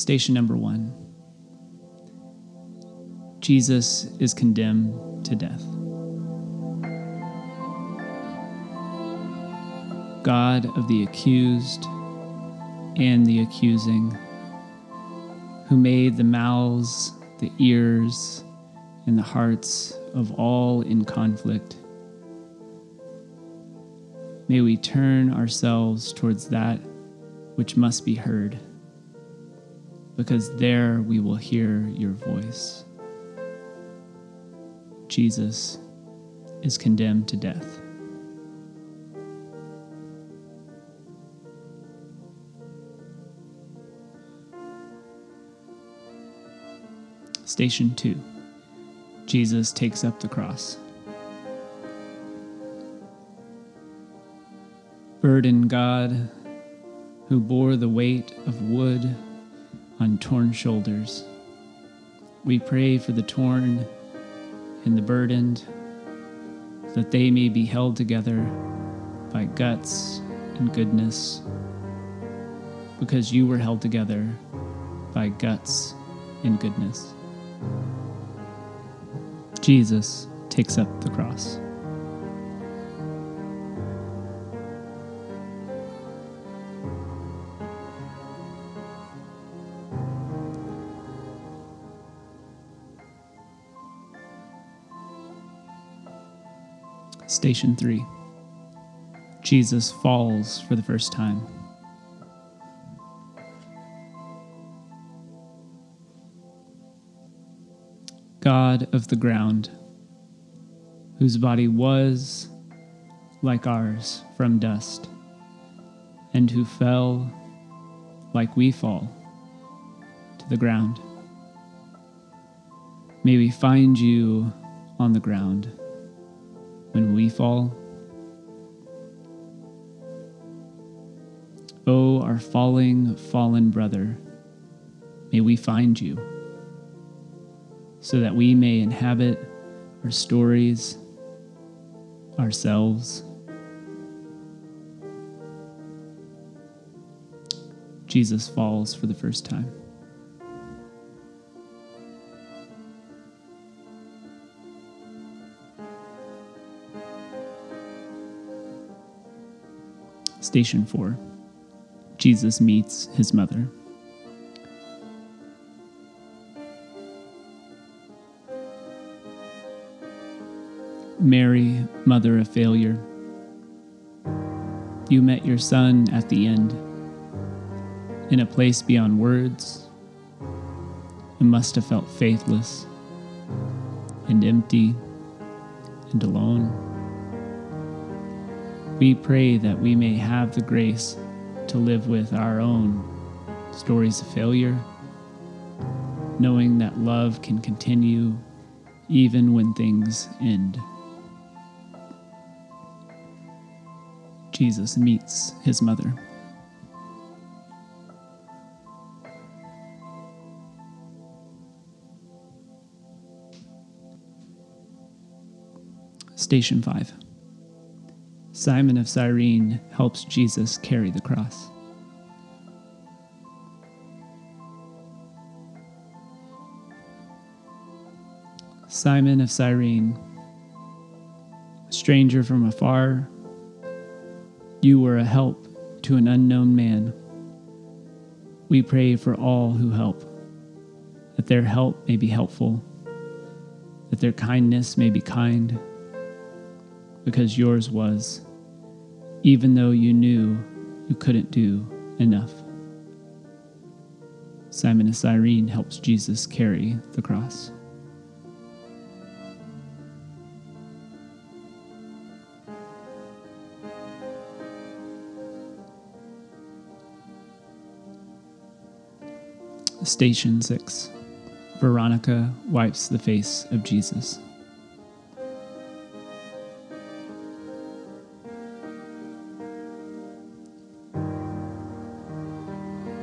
Station number one Jesus is condemned to death. God of the accused and the accusing, who made the mouths, the ears, and the hearts of all in conflict. May we turn ourselves towards that which must be heard, because there we will hear your voice. Jesus is condemned to death. Station 2 Jesus takes up the cross. Burden God, who bore the weight of wood on torn shoulders. We pray for the torn and the burdened, that they may be held together by guts and goodness, because you were held together by guts and goodness. Jesus takes up the cross. Station 3 Jesus falls for the first time. God of the ground, whose body was like ours from dust, and who fell like we fall to the ground. May we find you on the ground when we fall. O oh, our falling, fallen brother, may we find you so that we may inhabit our stories, ourselves. Jesus falls for the first time. Station 4 Jesus meets his mother. Mary, mother of failure, you met your son at the end, in a place beyond words, and must have felt faithless and empty and alone. We pray that we may have the grace to live with our own stories of failure, knowing that love can continue even when things end. Jesus meets his mother. Station 5 Simon of Cyrene helps Jesus carry the cross. Simon of Cyrene, a stranger from afar, you were a help to an unknown man. We pray for all who help, that their help may be helpful, that their kindness may be kind, because yours was, even though you knew you couldn't do enough. Simon of Cyrene helps Jesus carry the cross. Station 6 Veronica wipes the face of Jesus.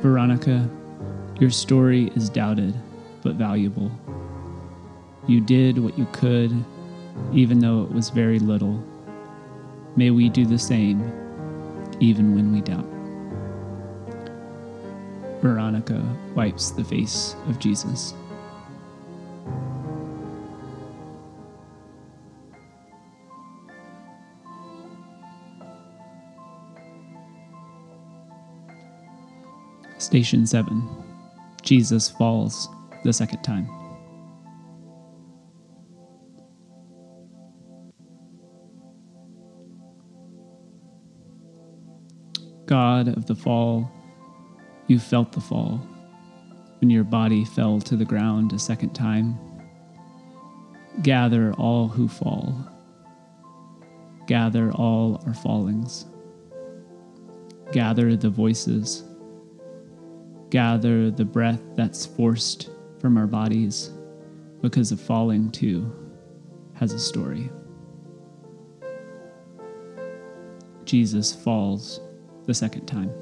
Veronica, your story is doubted but valuable. You did what you could, even though it was very little. May we do the same, even when we doubt. Veronica wipes the face of Jesus. Station 7 Jesus falls the second time. God of the fall, you felt the fall when your body fell to the ground a second time. Gather all who fall, gather all our fallings, gather the voices, gather the breath that's forced from our bodies because of falling too has a story. Jesus falls the second time.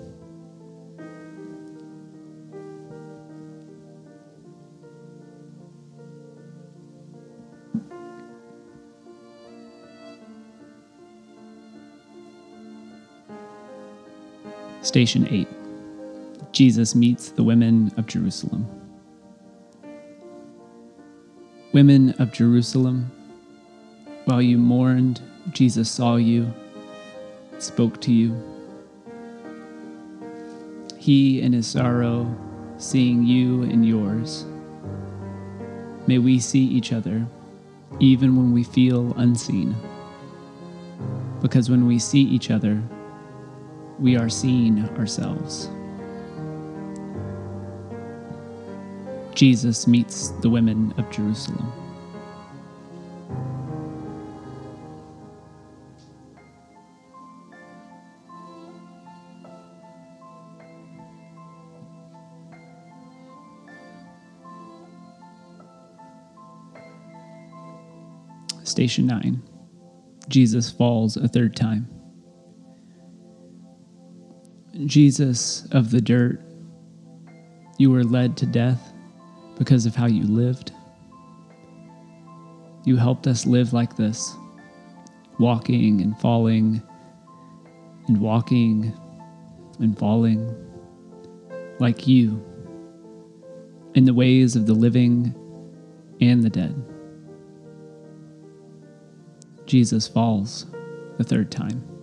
Station 8 Jesus meets the women of Jerusalem. Women of Jerusalem, while you mourned, Jesus saw you, spoke to you he in his sorrow, seeing you in yours. May we see each other even when we feel unseen. Because when we see each other, we are seeing ourselves. Jesus meets the women of Jerusalem. Station 9 Jesus falls a third time. Jesus of the dirt, you were led to death because of how you lived. You helped us live like this, walking and falling, and walking and falling, like you, in the ways of the living and the dead. Jesus falls the third time.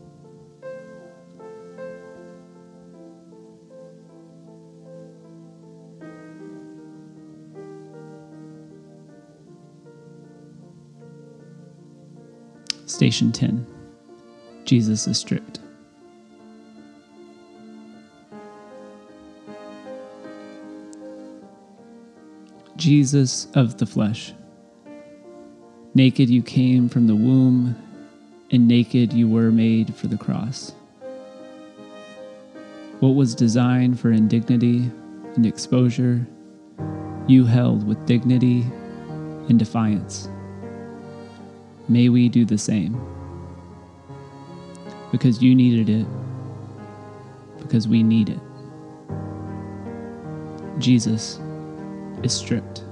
Station 10 Jesus is stripped. Jesus of the flesh. Naked you came from the womb, and naked you were made for the cross. What was designed for indignity and exposure, you held with dignity and defiance. May we do the same. Because you needed it, because we need it. Jesus is stripped.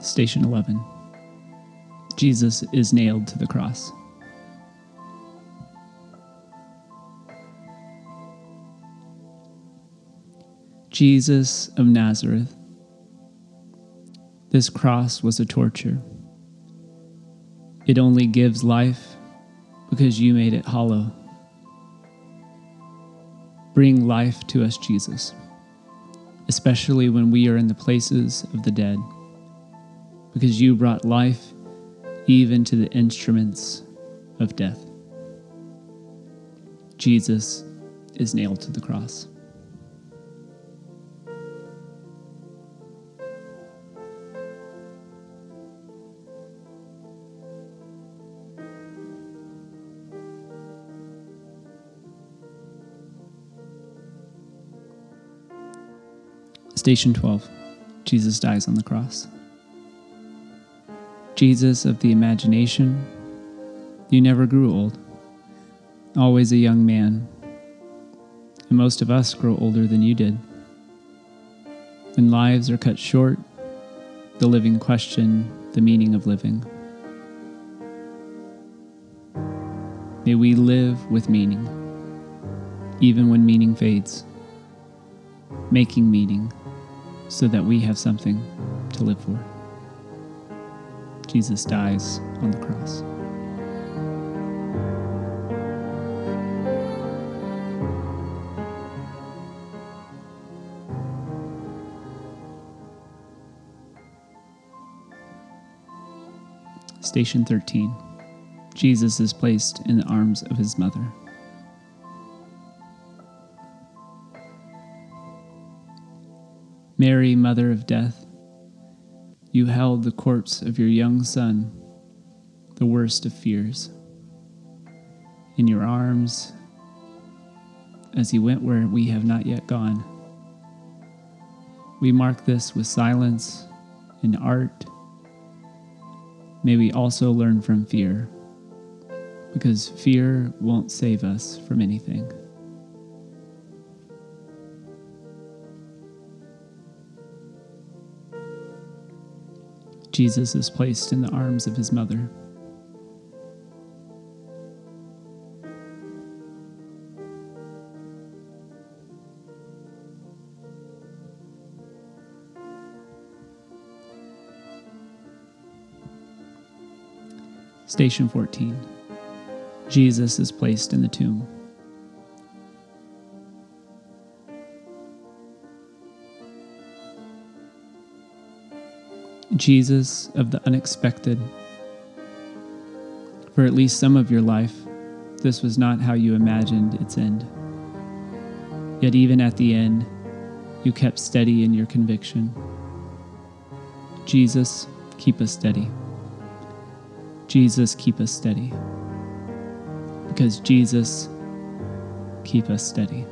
Station 11 Jesus is nailed to the cross. Jesus of Nazareth, this cross was a torture. It only gives life because you made it hollow. Bring life to us, Jesus, especially when we are in the places of the dead because you brought life even to the instruments of death. Jesus is nailed to the cross. Station 12 Jesus dies on the cross. Jesus of the imagination, you never grew old, always a young man. And most of us grow older than you did. When lives are cut short, the living question the meaning of living. May we live with meaning, even when meaning fades, making meaning so that we have something to live for. Jesus dies on the cross. Station 13. Jesus is placed in the arms of his mother. Mary, Mother of Death, you held the corpse of your young son, the worst of fears, in your arms as he went where we have not yet gone. We mark this with silence and art may we also learn from fear, because fear won't save us from anything. Jesus is placed in the arms of his mother. Station 14 Jesus is placed in the tomb. Jesus of the unexpected. For at least some of your life, this was not how you imagined its end. Yet, even at the end, you kept steady in your conviction. Jesus, keep us steady. Jesus, keep us steady. Because Jesus, keep us steady.